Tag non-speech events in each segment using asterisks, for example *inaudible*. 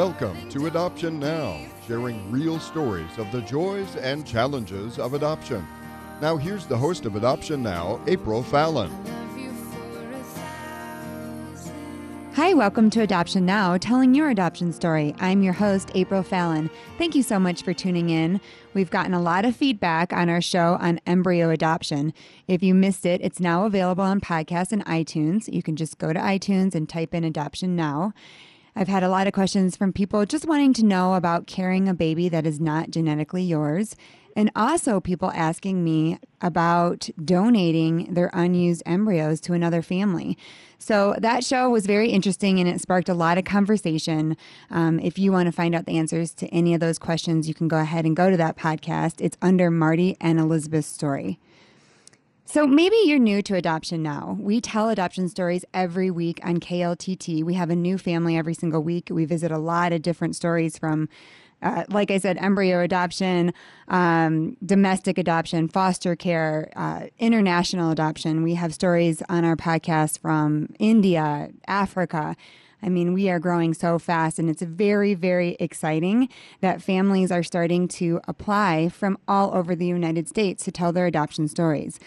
Welcome to Adoption Now, sharing real stories of the joys and challenges of adoption. Now, here's the host of Adoption Now, April Fallon. Hi, welcome to Adoption Now, telling your adoption story. I'm your host, April Fallon. Thank you so much for tuning in. We've gotten a lot of feedback on our show on embryo adoption. If you missed it, it's now available on podcast and iTunes. You can just go to iTunes and type in Adoption Now. I've had a lot of questions from people just wanting to know about carrying a baby that is not genetically yours. And also, people asking me about donating their unused embryos to another family. So, that show was very interesting and it sparked a lot of conversation. Um, if you want to find out the answers to any of those questions, you can go ahead and go to that podcast. It's under Marty and Elizabeth's story. So maybe you're new to adoption now. We tell adoption stories every week on KLTT. We have a new family every single week. We visit a lot of different stories from, uh, like I said, embryo adoption, um, domestic adoption, foster care, uh, international adoption. We have stories on our podcast from India, Africa. I mean, we are growing so fast, and it's very, very exciting that families are starting to apply from all over the United States to tell their adoption stories.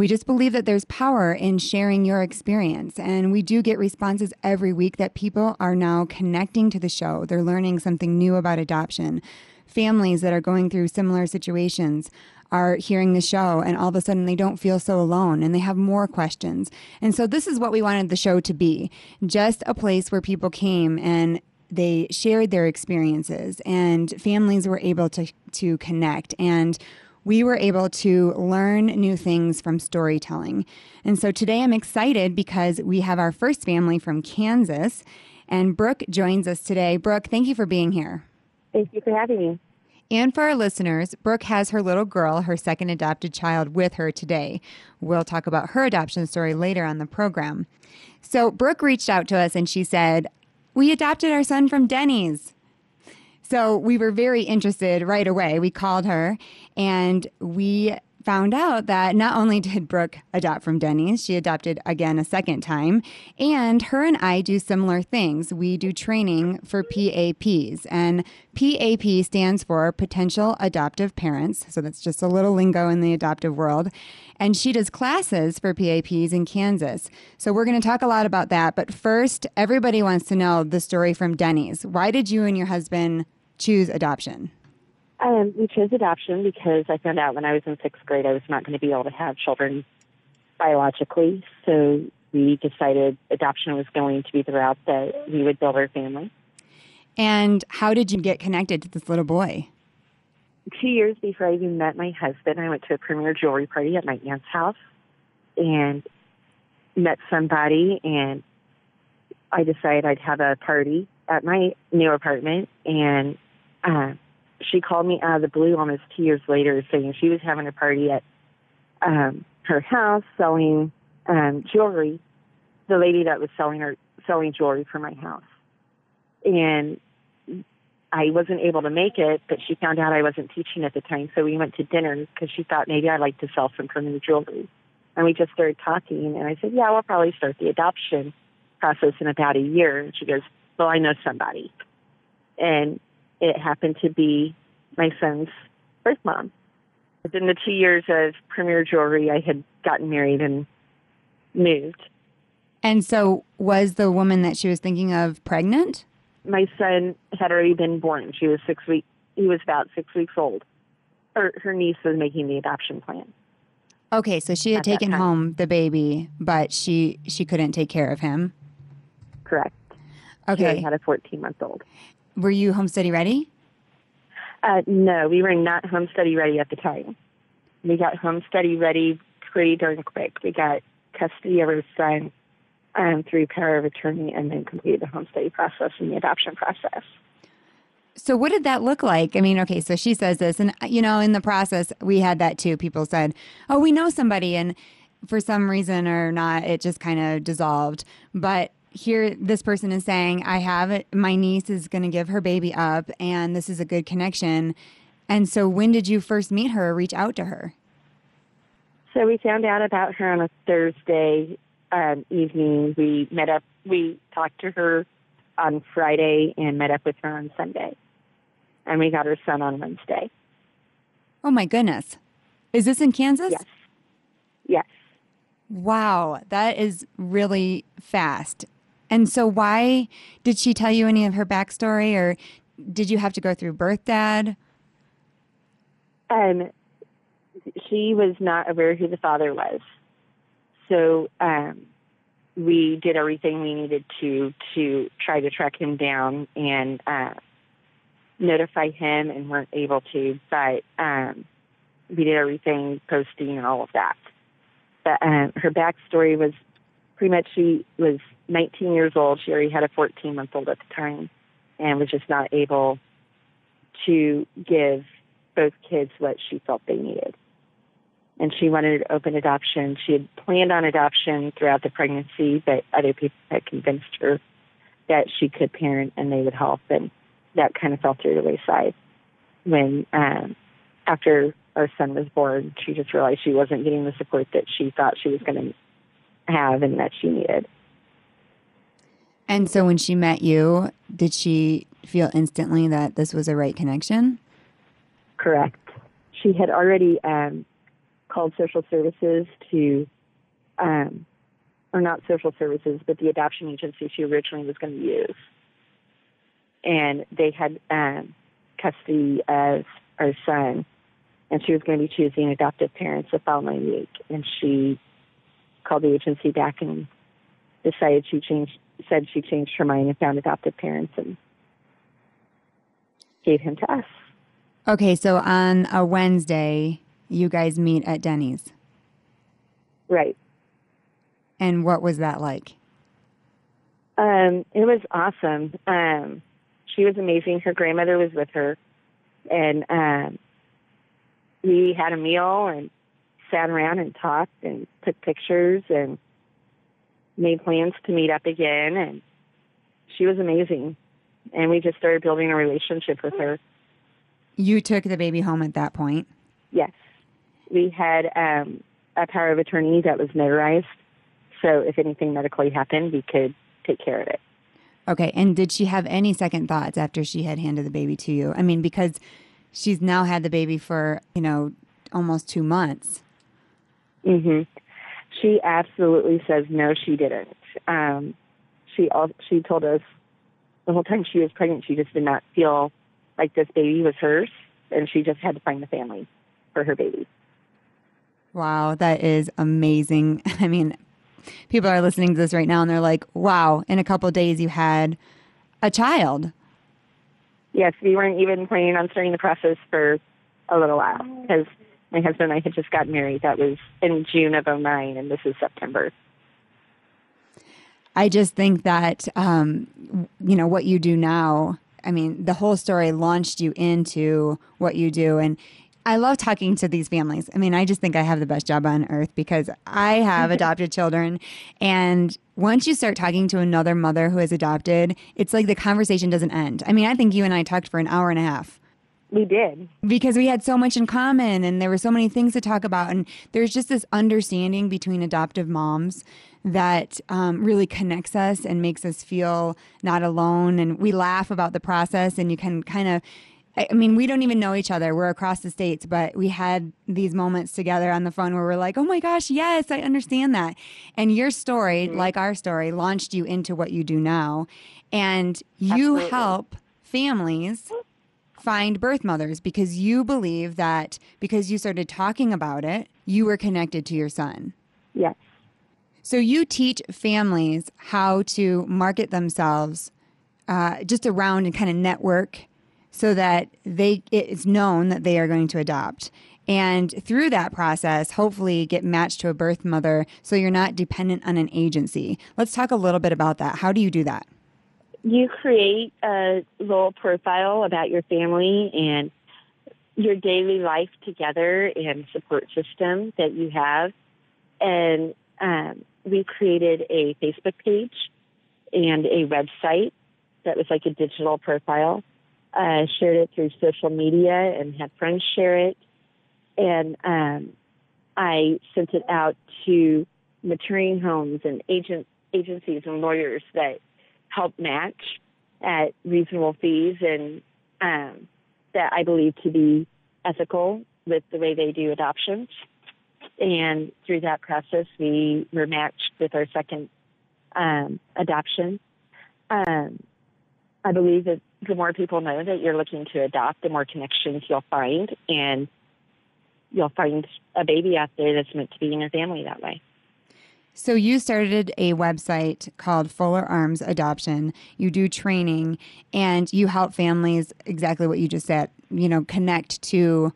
We just believe that there's power in sharing your experience. And we do get responses every week that people are now connecting to the show. They're learning something new about adoption. Families that are going through similar situations are hearing the show and all of a sudden they don't feel so alone and they have more questions. And so this is what we wanted the show to be just a place where people came and they shared their experiences and families were able to to connect and we were able to learn new things from storytelling. And so today I'm excited because we have our first family from Kansas, and Brooke joins us today. Brooke, thank you for being here. Thank you for having me. And for our listeners, Brooke has her little girl, her second adopted child, with her today. We'll talk about her adoption story later on the program. So, Brooke reached out to us and she said, We adopted our son from Denny's. So we were very interested right away. We called her and we found out that not only did Brooke adopt from Denny's, she adopted again a second time. And her and I do similar things. We do training for PAPs, and PAP stands for Potential Adoptive Parents. So that's just a little lingo in the adoptive world. And she does classes for PAPs in Kansas. So we're going to talk a lot about that. But first, everybody wants to know the story from Denny's. Why did you and your husband choose adoption? Um, we chose adoption because I found out when I was in sixth grade I was not going to be able to have children biologically. So we decided adoption was going to be the route that we would build our family. And how did you get connected to this little boy? Two years before I even met my husband, I went to a premier jewelry party at my aunt's house and met somebody, and I decided I'd have a party at my new apartment, and uh, she called me out of the blue almost two years later saying she was having a party at um, her house selling um, jewelry. The lady that was selling her selling jewelry for my house, and I wasn't able to make it, but she found out I wasn't teaching at the time, so we went to dinner because she thought maybe I'd like to sell some premier jewelry. And we just started talking, and I said, "Yeah, we'll probably start the adoption process in about a year." And she goes, "Well, I know somebody," and it happened to be my son's birth mom. Within the two years of Premier Jewelry, I had gotten married and moved. And so, was the woman that she was thinking of pregnant? My son had already been born. She was six weeks. He was about six weeks old. Her her niece was making the adoption plan. Okay, so she had taken home the baby, but she she couldn't take care of him. Correct. Okay. She had a 14 month old. Were you home study ready? Uh, no, we were not home study ready at the time. We got home study ready pretty darn quick. We got custody of our son um, through power of attorney and then completed the home study process and the adoption process. So, what did that look like? I mean, okay, so she says this, and you know, in the process, we had that too. People said, "Oh, we know somebody," and for some reason or not, it just kind of dissolved. But here this person is saying i have it my niece is going to give her baby up and this is a good connection and so when did you first meet her or reach out to her so we found out about her on a thursday um, evening we met up we talked to her on Friday and met up with her on Sunday. And we got her son on Wednesday. Oh my goodness. Is this in Kansas? Yes. Yes. Wow, that is really fast. And so, why did she tell you any of her backstory, or did you have to go through birth dad? Um, she was not aware who the father was. So um, we did everything we needed to to try to track him down and uh, notify him, and weren't able to. But um, we did everything, posting and all of that. But um, her backstory was pretty much she was 19 years old. She already had a 14 month old at the time, and was just not able to give both kids what she felt they needed and she wanted open adoption. She had planned on adoption throughout the pregnancy, but other people had convinced her that she could parent and they would help, and that kind of fell through the wayside. When um, after our son was born, she just realized she wasn't getting the support that she thought she was going to have and that she needed. And so, when she met you, did she feel instantly that this was a right connection? Correct. She had already um, called social services to, um, or not social services, but the adoption agency she originally was going to use. And they had um, custody of our son, and she was going to be choosing adoptive parents the following week. And she called the agency back and decided she changed, said she changed her mind and found adoptive parents and gave him to us. Okay, so on a Wednesday, you guys meet at Denny's. Right. And what was that like? Um, it was awesome. Um, she was amazing. Her grandmother was with her, and um, we had a meal and sat around and talked and took pictures and made plans to meet up again. And she was amazing. And we just started building a relationship with her. You took the baby home at that point? Yes we had um, a power of attorney that was notarized. So if anything medically happened, we could take care of it. Okay. And did she have any second thoughts after she had handed the baby to you? I mean, because she's now had the baby for, you know, almost two months. Hmm She absolutely says no, she didn't. Um, she all, she told us the whole time she was pregnant, she just did not feel like this baby was hers, and she just had to find the family for her baby. Wow, that is amazing. *laughs* I mean, people are listening to this right now and they're like, wow, in a couple days you had a child. Yes, we weren't even planning on starting the process for a little while because my husband and I had just got married. That was in June of 09, and this is September. I just think that, um, you know, what you do now, I mean, the whole story launched you into what you do. And I love talking to these families. I mean, I just think I have the best job on earth because I have *laughs* adopted children. And once you start talking to another mother who has adopted, it's like the conversation doesn't end. I mean, I think you and I talked for an hour and a half. We did. Because we had so much in common and there were so many things to talk about. And there's just this understanding between adoptive moms that um, really connects us and makes us feel not alone. And we laugh about the process and you can kind of I mean, we don't even know each other. We're across the states, but we had these moments together on the phone where we're like, oh my gosh, yes, I understand that. And your story, mm-hmm. like our story, launched you into what you do now. And you Absolutely. help families find birth mothers because you believe that because you started talking about it, you were connected to your son. Yes. So you teach families how to market themselves uh, just around and kind of network so that they it is known that they are going to adopt and through that process hopefully get matched to a birth mother so you're not dependent on an agency let's talk a little bit about that how do you do that you create a little profile about your family and your daily life together and support system that you have and um, we created a facebook page and a website that was like a digital profile uh, shared it through social media and had friends share it. And um, I sent it out to maternity homes and agent agencies and lawyers that help match at reasonable fees and um, that I believe to be ethical with the way they do adoptions. And through that process, we were matched with our second um, adoption. Um, I believe that the more people know that you're looking to adopt, the more connections you'll find, and you'll find a baby out there that's meant to be in your family that way. So you started a website called Fuller Arms Adoption. You do training and you help families exactly what you just said, you know, connect to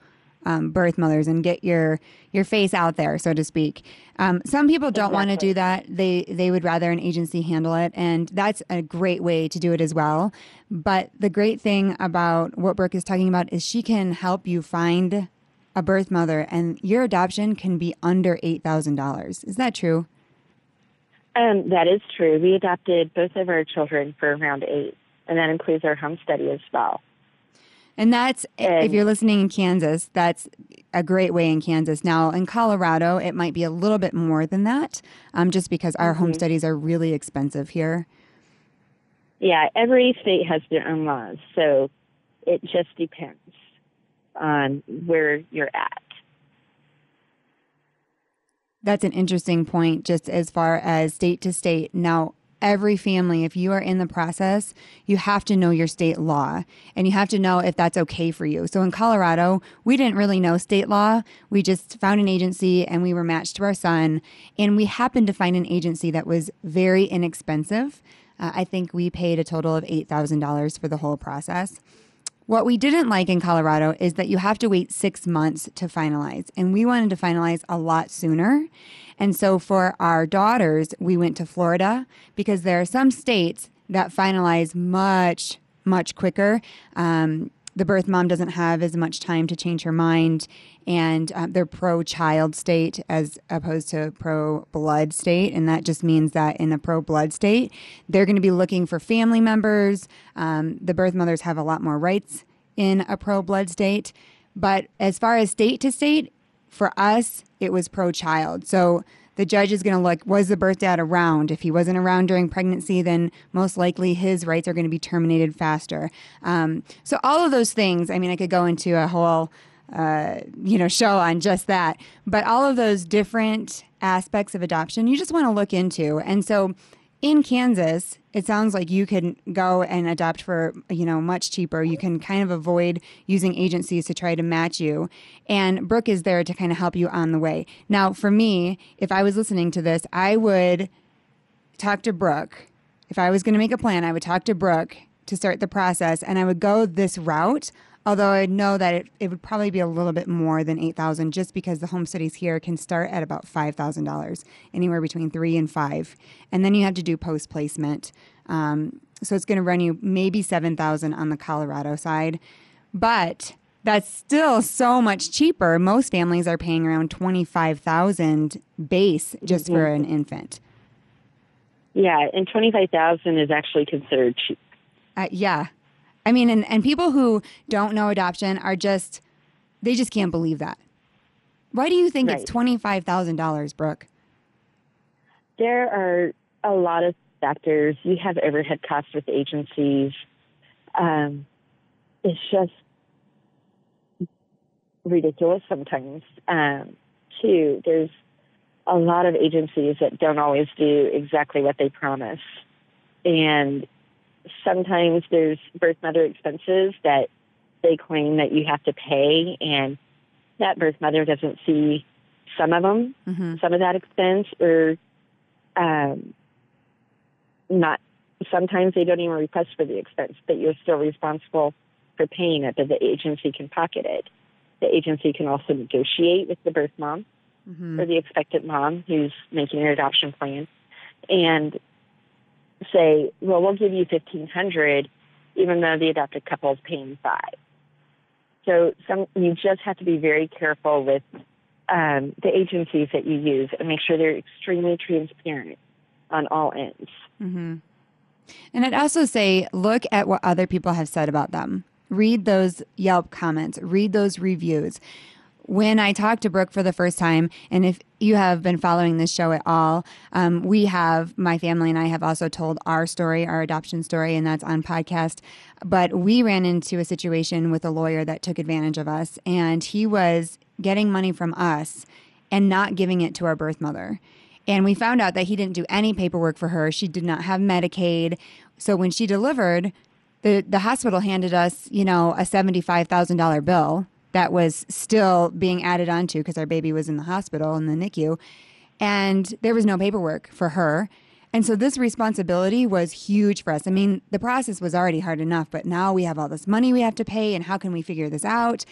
um, birth mothers and get your your face out there, so to speak. Um, some people don't exactly. want to do that; they they would rather an agency handle it, and that's a great way to do it as well. But the great thing about what Brooke is talking about is she can help you find a birth mother, and your adoption can be under eight thousand dollars. Is that true? Um, that is true. We adopted both of our children for around eight, and that includes our home study as well. And that's, and, if you're listening in Kansas, that's a great way in Kansas. Now, in Colorado, it might be a little bit more than that, um, just because our mm-hmm. home studies are really expensive here. Yeah, every state has their own laws, so it just depends on where you're at. That's an interesting point, just as far as state to state. Now, every family, if you are in the process, you have to know your state law and you have to know if that's okay for you. So in Colorado, we didn't really know state law. We just found an agency and we were matched to our son. And we happened to find an agency that was very inexpensive. Uh, I think we paid a total of $8,000 for the whole process. What we didn't like in Colorado is that you have to wait six months to finalize, and we wanted to finalize a lot sooner. And so for our daughters, we went to Florida because there are some states that finalize much, much quicker. Um, the birth mom doesn't have as much time to change her mind, and uh, they're pro child state as opposed to pro blood state. And that just means that in a pro blood state, they're going to be looking for family members. Um, the birth mothers have a lot more rights in a pro blood state. But as far as state to state, for us, it was pro child. So the judge is going to look was the birth dad around? If he wasn't around during pregnancy then most likely his rights are going to be terminated faster. Um, so all of those things i mean i could go into a whole uh, you know show on just that but all of those different aspects of adoption you just want to look into. And so in Kansas, it sounds like you can go and adopt for you know much cheaper. You can kind of avoid using agencies to try to match you, and Brooke is there to kind of help you on the way. Now, for me, if I was listening to this, I would talk to Brooke. If I was going to make a plan, I would talk to Brooke to start the process, and I would go this route Although I know that it, it would probably be a little bit more than eight thousand, just because the home studies here can start at about five thousand dollars, anywhere between three and five, and then you have to do post placement. Um, so it's going to run you maybe seven thousand on the Colorado side, but that's still so much cheaper. Most families are paying around twenty five thousand base just mm-hmm. for an infant. Yeah, and twenty five thousand is actually considered cheap. Uh, yeah, I mean, and, and people who don't know adoption are just, they just can't believe that. Why do you think right. it's $25,000, Brooke? There are a lot of factors. You have overhead costs with agencies. Um, it's just ridiculous sometimes. Um, too, there's a lot of agencies that don't always do exactly what they promise. And sometimes there's birth mother expenses that they claim that you have to pay, and that birth mother doesn't see some of them, mm-hmm. some of that expense, or um, not. Sometimes they don't even request for the expense, but you're still responsible for paying it, but the agency can pocket it. The agency can also negotiate with the birth mom mm-hmm. or the expectant mom who's making an adoption plan. And say, well, we'll give you fifteen hundred, even though the adopted couple is paying five. So some you just have to be very careful with um, the agencies that you use and make sure they're extremely transparent on all ends. Mm-hmm. And I'd also say look at what other people have said about them. Read those Yelp comments. Read those reviews. When I talked to Brooke for the first time, and if you have been following this show at all, um, we have, my family and I have also told our story, our adoption story, and that's on podcast. But we ran into a situation with a lawyer that took advantage of us, and he was getting money from us and not giving it to our birth mother. And we found out that he didn't do any paperwork for her. She did not have Medicaid. So when she delivered, the, the hospital handed us, you know, a $75,000 bill that was still being added onto because our baby was in the hospital in the NICU. And there was no paperwork for her. And so this responsibility was huge for us. I mean, the process was already hard enough, but now we have all this money we have to pay, and how can we figure this out?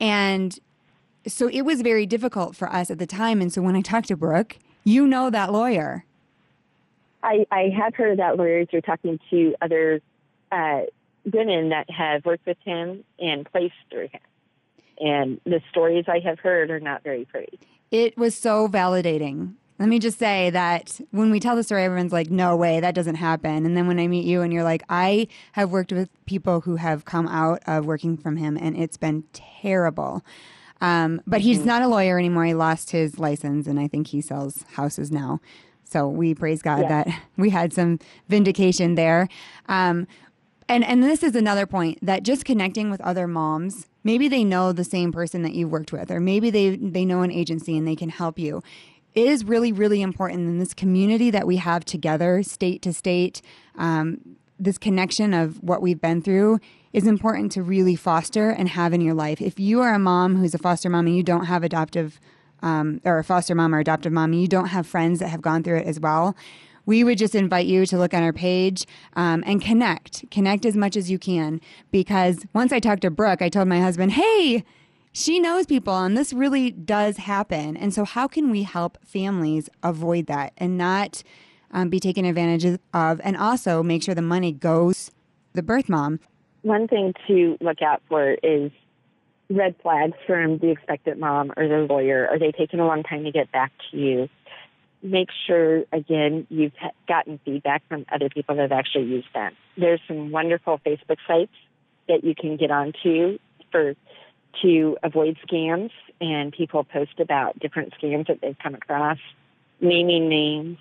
And so it was very difficult for us at the time. And so when I talked to Brooke, you know that lawyer. I, I have heard of that lawyer through talking to other uh, women that have worked with him and placed through him and the stories I have heard are not very pretty. It was so validating. Let me just say that when we tell the story, everyone's like, no way, that doesn't happen. And then when I meet you and you're like, I have worked with people who have come out of working from him and it's been terrible. Um, but he's mm-hmm. not a lawyer anymore. He lost his license and I think he sells houses now. So we praise God yeah. that we had some vindication there. Um, and and this is another point that just connecting with other moms maybe they know the same person that you've worked with or maybe they they know an agency and they can help you. It is really really important in this community that we have together state to state um, this connection of what we've been through is important to really foster and have in your life. If you are a mom who's a foster mom and you don't have adoptive um, or a foster mom or adoptive mom and you don't have friends that have gone through it as well we would just invite you to look on our page um, and connect. Connect as much as you can. Because once I talked to Brooke, I told my husband, hey, she knows people and this really does happen. And so, how can we help families avoid that and not um, be taken advantage of and also make sure the money goes the birth mom? One thing to look out for is red flags from the expectant mom or the lawyer. Are they taking a long time to get back to you? Make sure again you've gotten feedback from other people that have actually used them. There's some wonderful Facebook sites that you can get onto for to avoid scams, and people post about different scams that they've come across, naming names,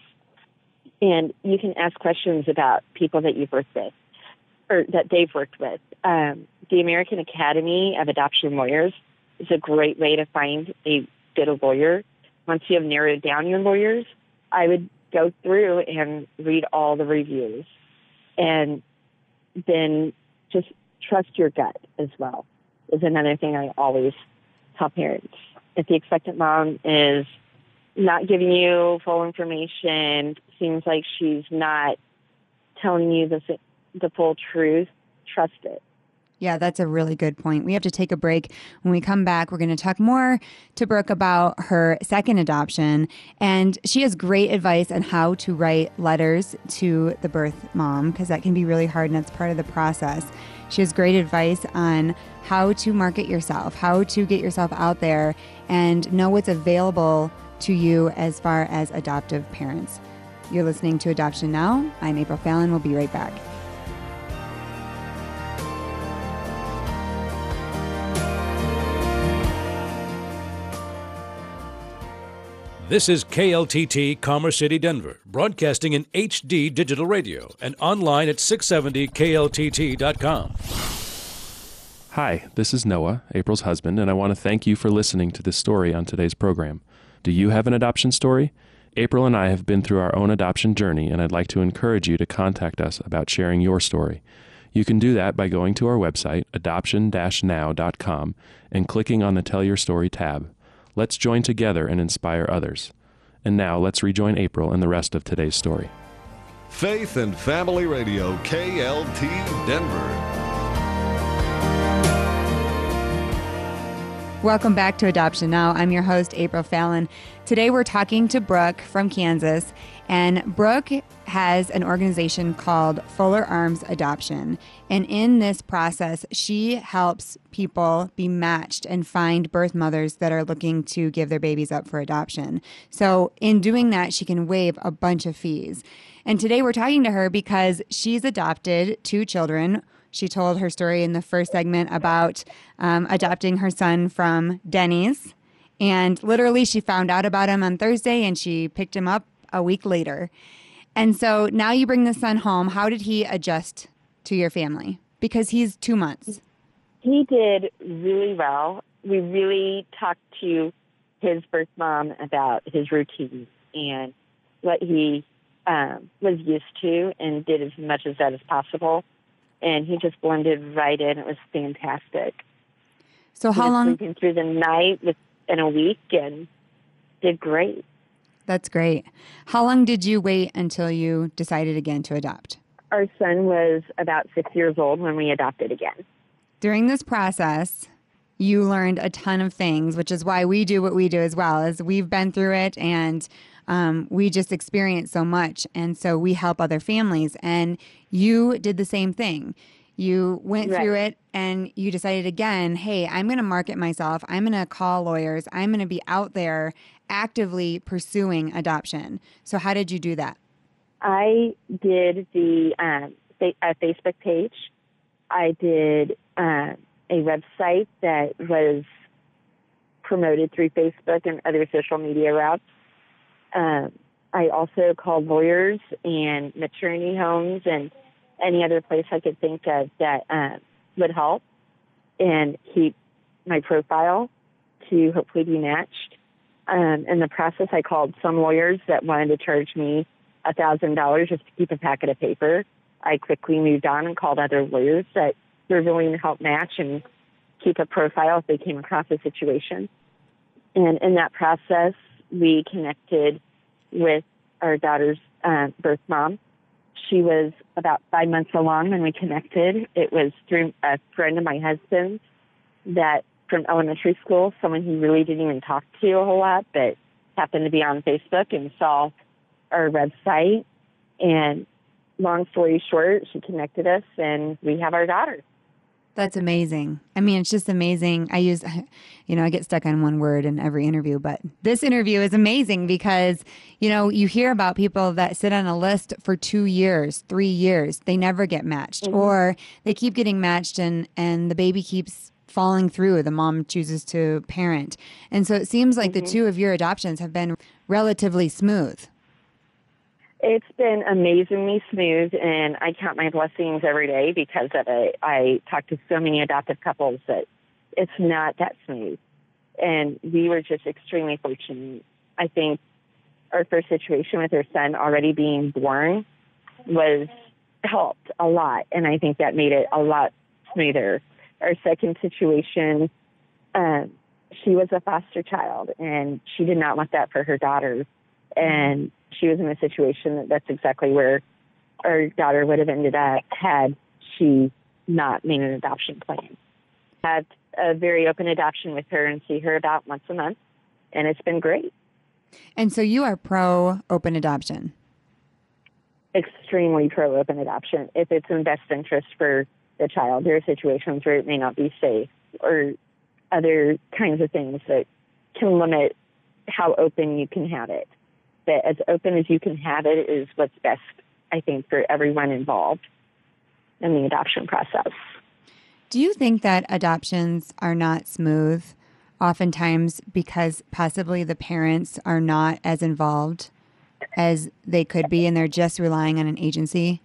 and you can ask questions about people that you've worked with or that they've worked with. Um, the American Academy of Adoption Lawyers is a great way to find a good lawyer once you have narrowed down your lawyers, I would go through and read all the reviews and then just trust your gut as well is another thing I always tell parents. If the expectant mom is not giving you full information, seems like she's not telling you the the full truth, trust it. Yeah, that's a really good point. We have to take a break. When we come back, we're going to talk more to Brooke about her second adoption. And she has great advice on how to write letters to the birth mom, because that can be really hard and that's part of the process. She has great advice on how to market yourself, how to get yourself out there and know what's available to you as far as adoptive parents. You're listening to Adoption Now. I'm April Fallon. We'll be right back. This is KLTT Commerce City, Denver, broadcasting in HD digital radio and online at 670kltt.com. Hi, this is Noah, April's husband, and I want to thank you for listening to this story on today's program. Do you have an adoption story? April and I have been through our own adoption journey, and I'd like to encourage you to contact us about sharing your story. You can do that by going to our website, adoption now.com, and clicking on the Tell Your Story tab. Let's join together and inspire others. And now let's rejoin April and the rest of today's story. Faith and Family Radio, KLTT Denver. Welcome back to Adoption Now. I'm your host, April Fallon. Today we're talking to Brooke from Kansas. And Brooke has an organization called Fuller Arms Adoption. And in this process, she helps people be matched and find birth mothers that are looking to give their babies up for adoption. So, in doing that, she can waive a bunch of fees. And today we're talking to her because she's adopted two children She told her story in the first segment about um, adopting her son from Denny's. And literally, she found out about him on Thursday and she picked him up a week later. And so now you bring the son home. How did he adjust to your family? Because he's two months. He did really well. We really talked to his birth mom about his routine and what he um, was used to and did as much of that as possible. And he just blended right in. It was fantastic. So how long? Sleeping through the night within a week and did great. That's great. How long did you wait until you decided again to adopt? Our son was about six years old when we adopted again. During this process, you learned a ton of things, which is why we do what we do as well. As we've been through it and um, we just experience so much, and so we help other families. And you did the same thing. You went Right. through it and you decided again, hey, I'm going to market myself. I'm going to call lawyers. I'm going to be out there actively pursuing adoption. So, how did you do that? I did the um, a Facebook page. I did um, a website that was promoted through Facebook and other social media routes. Um, I also called lawyers and maternity homes and any other place I could think of that um, would help and keep my profile to hopefully be matched. Um, in the process, I called some lawyers that wanted to charge me a thousand dollars just to keep a packet of paper. I quickly moved on and called other lawyers that were willing to help match and keep a profile if they came across a situation. And in that process, we connected with our daughter's uh, birth mom. She was about five months along when we connected. It was through a friend of my husband's that from elementary school, someone he really didn't even talk to a whole lot, but happened to be on Facebook and saw our website. And long story short, she connected us and we have our daughter. That's amazing. I mean, it's just amazing. I use, *laughs* you know, I get stuck on one word in every interview, but this interview is amazing because, you know, you hear about people that sit on a list for two years, three years, they never get matched, mm-hmm. or they keep getting matched and, and the baby keeps falling through. The mom chooses to parent. And so it seems like the mm-hmm. two of your adoptions have been relatively smooth. It's been amazingly smooth, and I count my blessings every day because of it. I talk to so many adoptive couples that it's not that smooth. And we were just extremely fortunate. I think our first situation with her son already being born was helped a lot, and I think that made it a lot smoother. Our second situation, um, she was a foster child, and she did not want that for her daughter. And she was in a situation that that's exactly where our daughter would have ended up had she not made an adoption plan. Had a very open adoption with her and see her about once a month, and it's been great. And so you are pro open adoption. Extremely pro open adoption if it's in best interest for the child. There are situations where it may not be safe or other kinds of things that can limit how open you can have it. But as open as you can have it is what's best, I think, for everyone involved in the adoption process. Do you think that adoptions are not smooth oftentimes because possibly the parents are not as involved as they could be and they're just relying on an agency?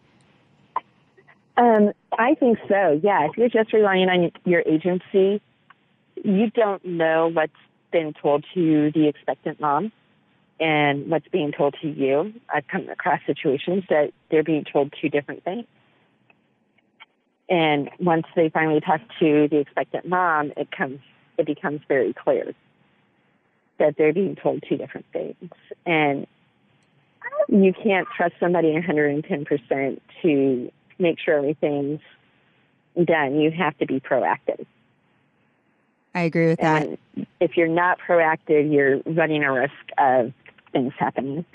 Um, I think so. Yeah, if you're just relying on your agency, you don't know what's been told to the expectant mom and what's being told to you. I've come across situations that they're being told two different things. And once they finally talk to the expectant mom, it comes it becomes very clear that they're being told two different things. And you can't trust somebody 110% to make sure everything's done. You have to be proactive. I agree with that. And if you're not proactive, you're running a risk of things happening.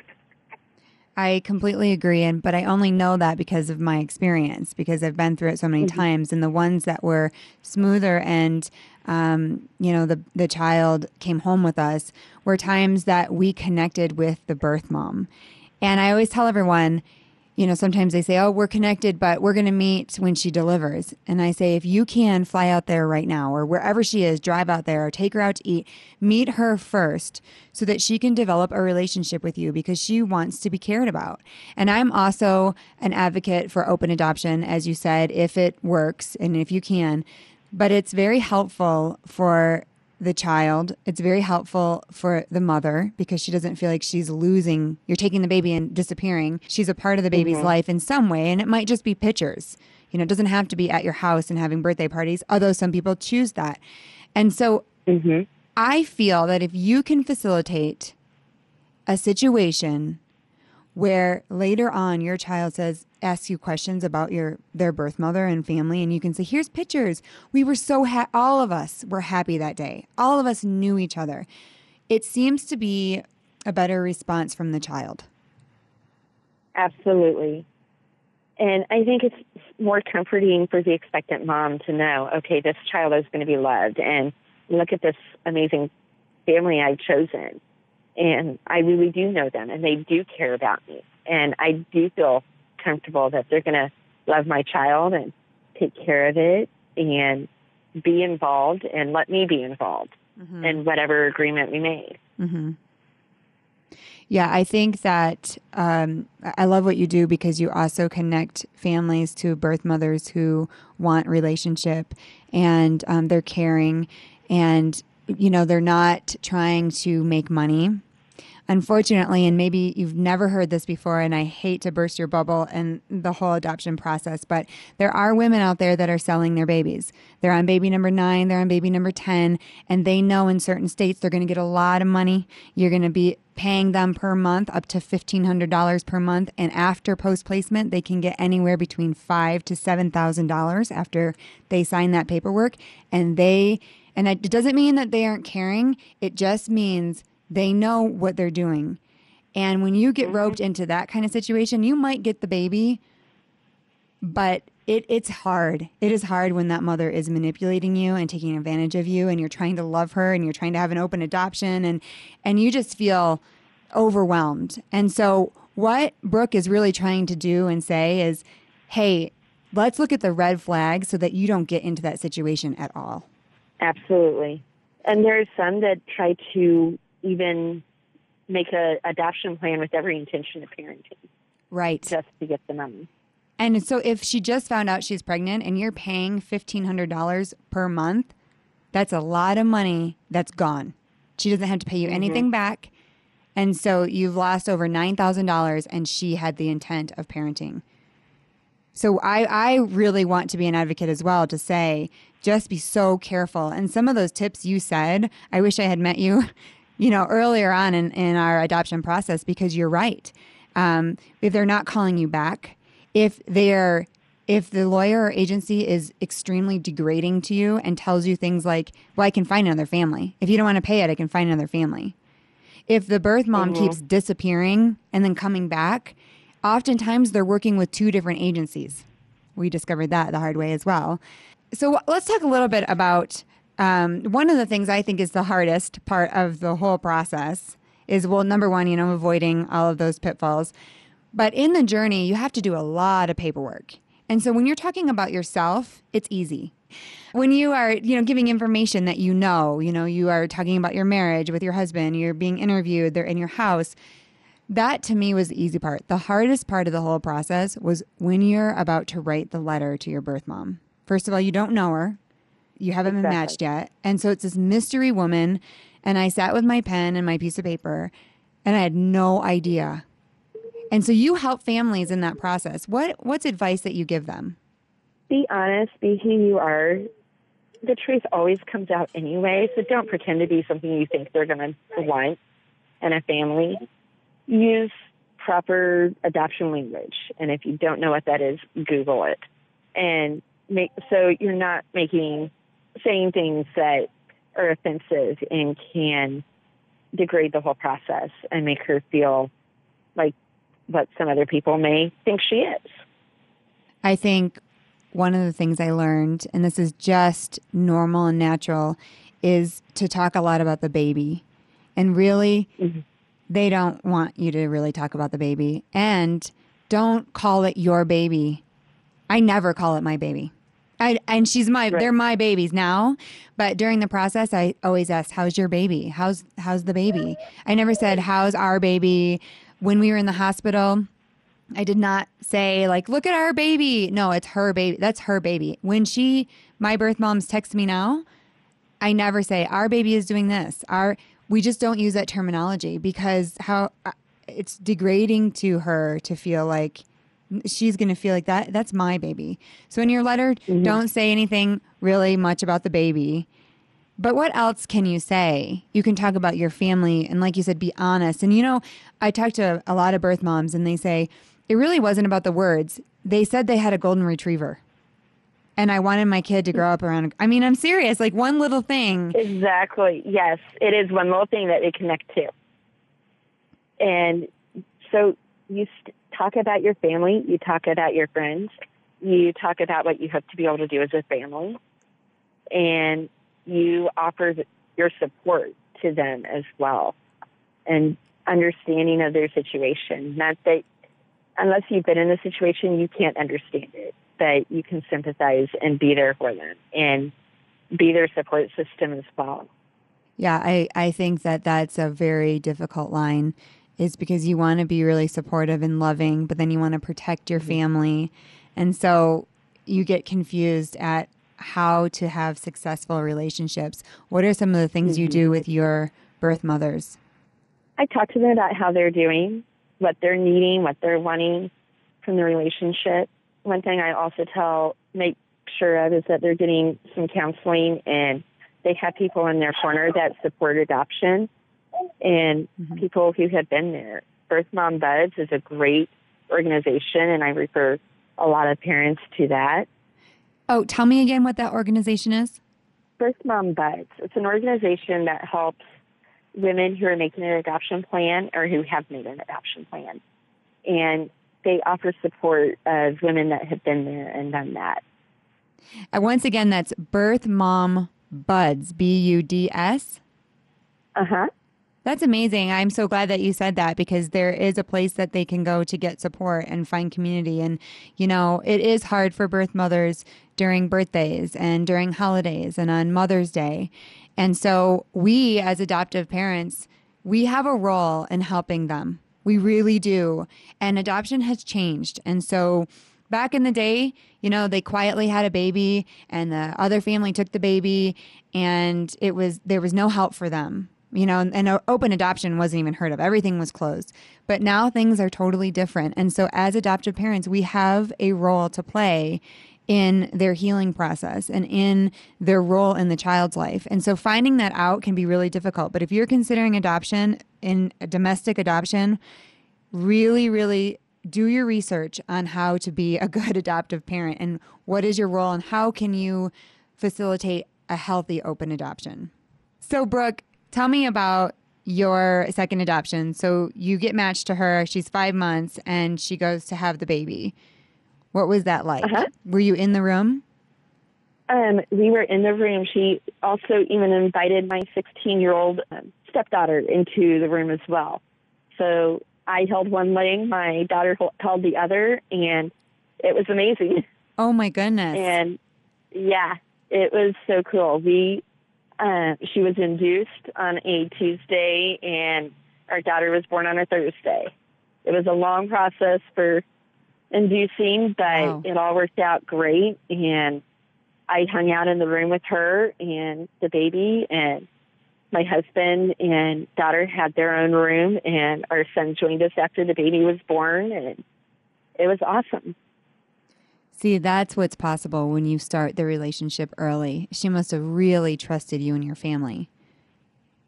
I completely agree, and but I only know that because of my experience, because I've been through it so many times. And the ones that were smoother, and um, you know, the the child came home with us, were times that we connected with the birth mom. And I always tell everyone, you know, sometimes they say, oh, we're connected, but we're going to meet when she delivers. And I say, if you can fly out there right now or wherever she is, drive out there or take her out to eat, meet her first so that she can develop a relationship with you because she wants to be cared about. And I'm also an advocate for open adoption, as you said, if it works and if you can. But it's very helpful for the child. It's very helpful for the mother because she doesn't feel like she's losing. You're taking the baby and disappearing. She's a part of the baby's mm-hmm. life in some way, and it might just be pictures. You know, it doesn't have to be at your house and having birthday parties, although some people choose that. And so mm-hmm. I feel that if you can facilitate a situation where later on your child says asks you questions about your their birth mother and family and you can say here's pictures. We were so ha- all of us were happy that day. All of us knew each other. It seems to be a better response from the child. Absolutely. And i think it's more comforting for the expectant mom to know okay this child is going to be loved and look at this amazing family i've chosen and I really do know them and they do care about me. And I do feel comfortable that they're going to love my child and take care of it and be involved and let me be involved mm-hmm. in whatever agreement we made. Mm-hmm. Yeah, I think that um, I love what you do because you also connect families to birth mothers who want relationship and um, they're caring and you know they're not trying to make money unfortunately, and maybe you've never heard this before, and I hate to burst your bubble and the whole adoption process, but there are women out there that are selling their babies. They're on baby number nine, they're on baby number 10, and they know in certain states they're going to get a lot of money. You're going to be paying them per month up to $1,500 per month. And after post placement, they can get anywhere between five to $7,000 after they sign that paperwork. And they, and it doesn't mean that they aren't caring. It just means they know what they're doing. And when you get mm-hmm. roped into that kind of situation, you might get the baby, but it, it's hard. It is hard when that mother is manipulating you and taking advantage of you and you're trying to love her and you're trying to have an open adoption and and you just feel overwhelmed. And so what Brooke is really trying to do and say is, hey, let's look at the red flags so that you don't get into that situation at all. Absolutely. And there are some that try to even make a adoption plan with every intention of parenting. Right. Just to get the money. And so if she just found out she's pregnant and you're paying $1,500 per month, that's a lot of money that's gone. She doesn't have to pay you mm-hmm. anything back. And so you've lost over $9,000 and she had the intent of parenting. So I, I really want to be an advocate as well to say, just be so careful. And some of those tips you said, I wish I had met you you know, earlier on in, in our adoption process because you're right. Um, if they're not calling you back, if they're if the lawyer or agency is extremely degrading to you and tells you things like, well, I can find another family. If you don't want to pay it, I can find another family. If the birth mom mm-hmm. keeps disappearing and then coming back, oftentimes they're working with two different agencies. We discovered that the hard way as well. So let's talk a little bit about um, one of the things I think is the hardest part of the whole process is well, number one, you know, avoiding all of those pitfalls. But in the journey, you have to do a lot of paperwork. And so when you're talking about yourself, it's easy. When you are, you know, giving information that you know, you know, you are talking about your marriage with your husband, you're being interviewed, they're in your house. That to me was the easy part. The hardest part of the whole process was when you're about to write the letter to your birth mom. First of all, you don't know her. You haven't exactly. been matched yet. And so it's this mystery woman. And I sat with my pen and my piece of paper and I had no idea. And so you help families in that process. What what's advice that you give them? Be honest, be who you are. The truth always comes out anyway, so don't pretend to be something you think they're going to want in a family. Use proper adoption language, and if you don't know what that is, Google it. And make so you're not making saying things that are offensive and can degrade the whole process and make her feel like what some other people may think she is. I think one of the things I learned, and this is just normal and natural, is to talk a lot about the baby. And really, mm-hmm. they don't want you to really talk about the baby. And don't call it your baby. I never call it my baby. I, and she's my Right. they're my babies now but during the process i always asked how's your baby? How's how's the baby? I never said how's our baby? When we were in the hospital i did not say like look at our baby. No it's her baby that's her baby. When she my birth moms text me now i never say our baby is doing this. Our we just don't use that terminology because how uh, it's degrading to her to feel like she's going to feel like that that's my baby. So in your letter mm-hmm. don't say anything really much about the baby. But what else can you say? You can talk about your family and like you said be honest. And you know i talked to a lot of birth moms and they say it really wasn't about the words. They said they had a golden retriever. And i wanted my kid to grow up around i mean i'm serious like one little thing. Exactly. Yes, it is one little thing that they connect to. And so you st- talk about your family, you talk about your friends, you talk about what you hope to be able to do as a family, and you offer your support to them as well, and understanding of their situation. Not that unless you've been in the situation, you can't understand it, but you can sympathize and be there for them and be their support system as well. Yeah, I, I think that that's a very difficult line is because you want to be really supportive and loving, but then you want to protect your family. And so you get confused at how to have successful relationships. What are some of the things you do mm-hmm. with your birth mothers? I talk to them about how they're doing, what they're needing, what they're wanting from the relationship. One thing I also tell, make sure of is that they're getting some counseling and they have people in their corner that support adoption and people who have been there. Birth Mom Buds is a great organization, and I refer a lot of parents to that. Oh, tell me again what that organization is. Birth Mom Buds. It's an organization that helps women who are making an adoption plan or who have made an adoption plan. And they offer support of women that have been there and done that. Uh, once again, that's Birth Mom Buds, B U D S. Uh huh. That's amazing. I'm so glad that you said that because there is a place that they can go to get support and find community. And, you know, it is hard for birth mothers during birthdays and during holidays and on Mother's Day. And so we, as adoptive parents, we have a role in helping them. We really do. And adoption has changed. And so back in the day, you know, they quietly had a baby and the other family took the baby and it was there was no help for them. You know, and, and open adoption wasn't even heard of. Everything was closed. But now things are totally different. And so as adoptive parents, we have a role to play in their healing process and in their role in the child's life. And so finding that out can be really difficult. But if you're considering adoption in domestic adoption, really, really do your research on how to be a *laughs* good adoptive parent and what is your role and how can you facilitate a healthy open adoption. So, Brooke, tell me about your second adoption. So, you get matched to her, she's five months, and she goes to have the baby. What was that like? Uh-huh. Were you in the room? Um, we were in the room. She also even invited my 16 year old um, stepdaughter into the room as well. So I held one leg, my daughter held the other, and it was amazing. Oh my goodness. And yeah, it was so cool. We, uh, she was induced on a Tuesday, and our daughter was born on a Thursday. It was a long process for inducing, but Wow. it all worked out great. And I hung out in the room with her and the baby, and my husband and daughter had their own room, and our son joined us after the baby was born, and it was awesome. See, that's what's possible when you start the relationship early. She must have really trusted you and your family.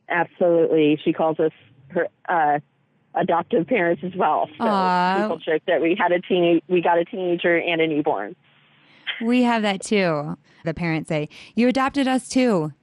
Absolutely. She calls us her uh, adoptive parents as well. So people joke that we had a teen we got a teenager and a newborn. We have that too. The parents say, You adopted us too.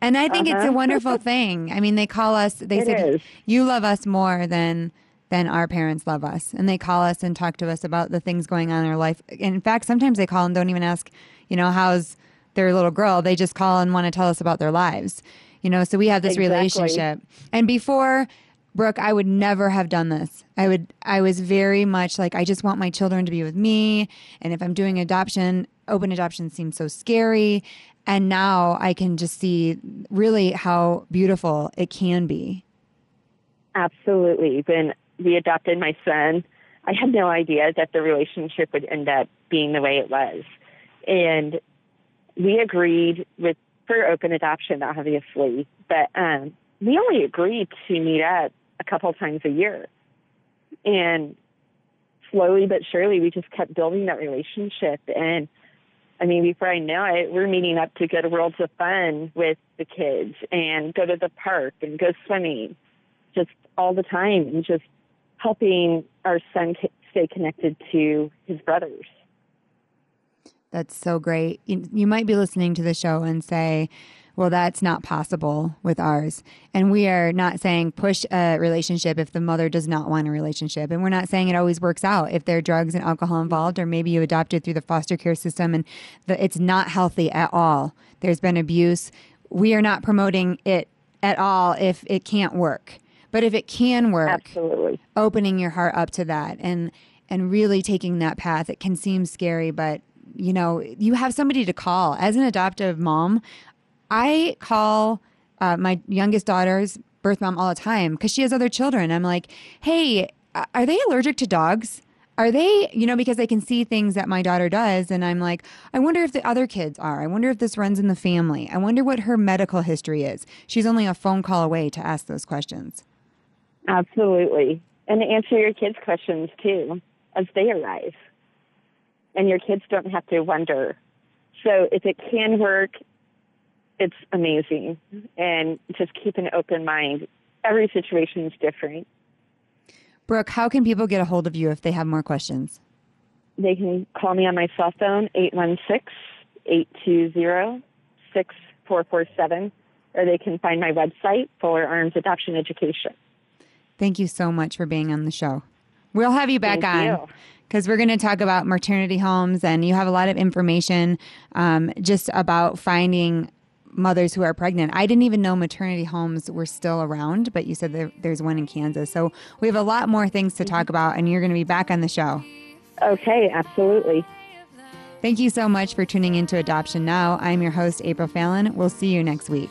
And I think it's a Uh-huh. wonderful thing. I mean, they call us, they It said, is. You love us more than. Than our parents love us. And they call us and talk to us about the things going on in our life. In fact, sometimes they call and don't even ask, you know, how's their little girl. They just call and want to tell us about their lives. You know, so we have this Exactly. relationship. And before Brooke, I would never have done this. I would I was very much like I just want my children to be with me and if I'm doing adoption, open adoption seems so scary and now I can just see really how beautiful it can be. Absolutely. When we adopted my son, I had no idea that the relationship would end up being the way it was. And we agreed with for open adoption, obviously, but um, we only agreed to meet up a couple times a year. And slowly but surely, we just kept building that relationship. And I mean, before I know it, we're meeting up to go to Worlds of Fun with the kids and go to the park and go swimming just all the time and just helping our son stay connected to his brothers. That's so great. You, might be listening to the show and say, well, that's not possible with ours. And we are not saying push a relationship if the mother does not want a relationship. And we're not saying it always works out if there are drugs and alcohol involved, or maybe you adopted through the foster care system and the, it's not healthy at all. There's been abuse. We are not promoting it at all if it can't work. But if it can work, absolutely opening your heart up to that and and really taking that path, it can seem scary, but you know, you have somebody to call. As an adoptive mom, I call uh, my youngest daughter's birth mom all the time because she has other children. I'm like, hey, are they allergic to dogs? Are they, you know, because they can see things that my daughter does. And I'm like, I wonder if the other kids are. I wonder if this runs in the family. I wonder what her medical history is. She's only a phone call away to ask those questions. Absolutely. And answer your kids' questions too as they arise. And your kids don't have to wonder. So if it can work, it's amazing. And just keep an open mind. Every situation is different. Brooke, how can people get a hold of you if they have more questions? They can call me on my cell phone, 816 820 6447, or they can find my website, Fuller Arms Adoption Education. Thank you so much for being on the show. We'll have you back Thank on because we're going to talk about maternity homes, and you have a lot of information um, just about finding mothers who are pregnant. I didn't even know maternity homes were still around, but you said there, there's one in Kansas. So we have a lot more things to talk about, and you're going to be back on the show. Okay, absolutely. Thank you so much for tuning into Adoption Now. I'm your host, April Fallon. We'll see you next week.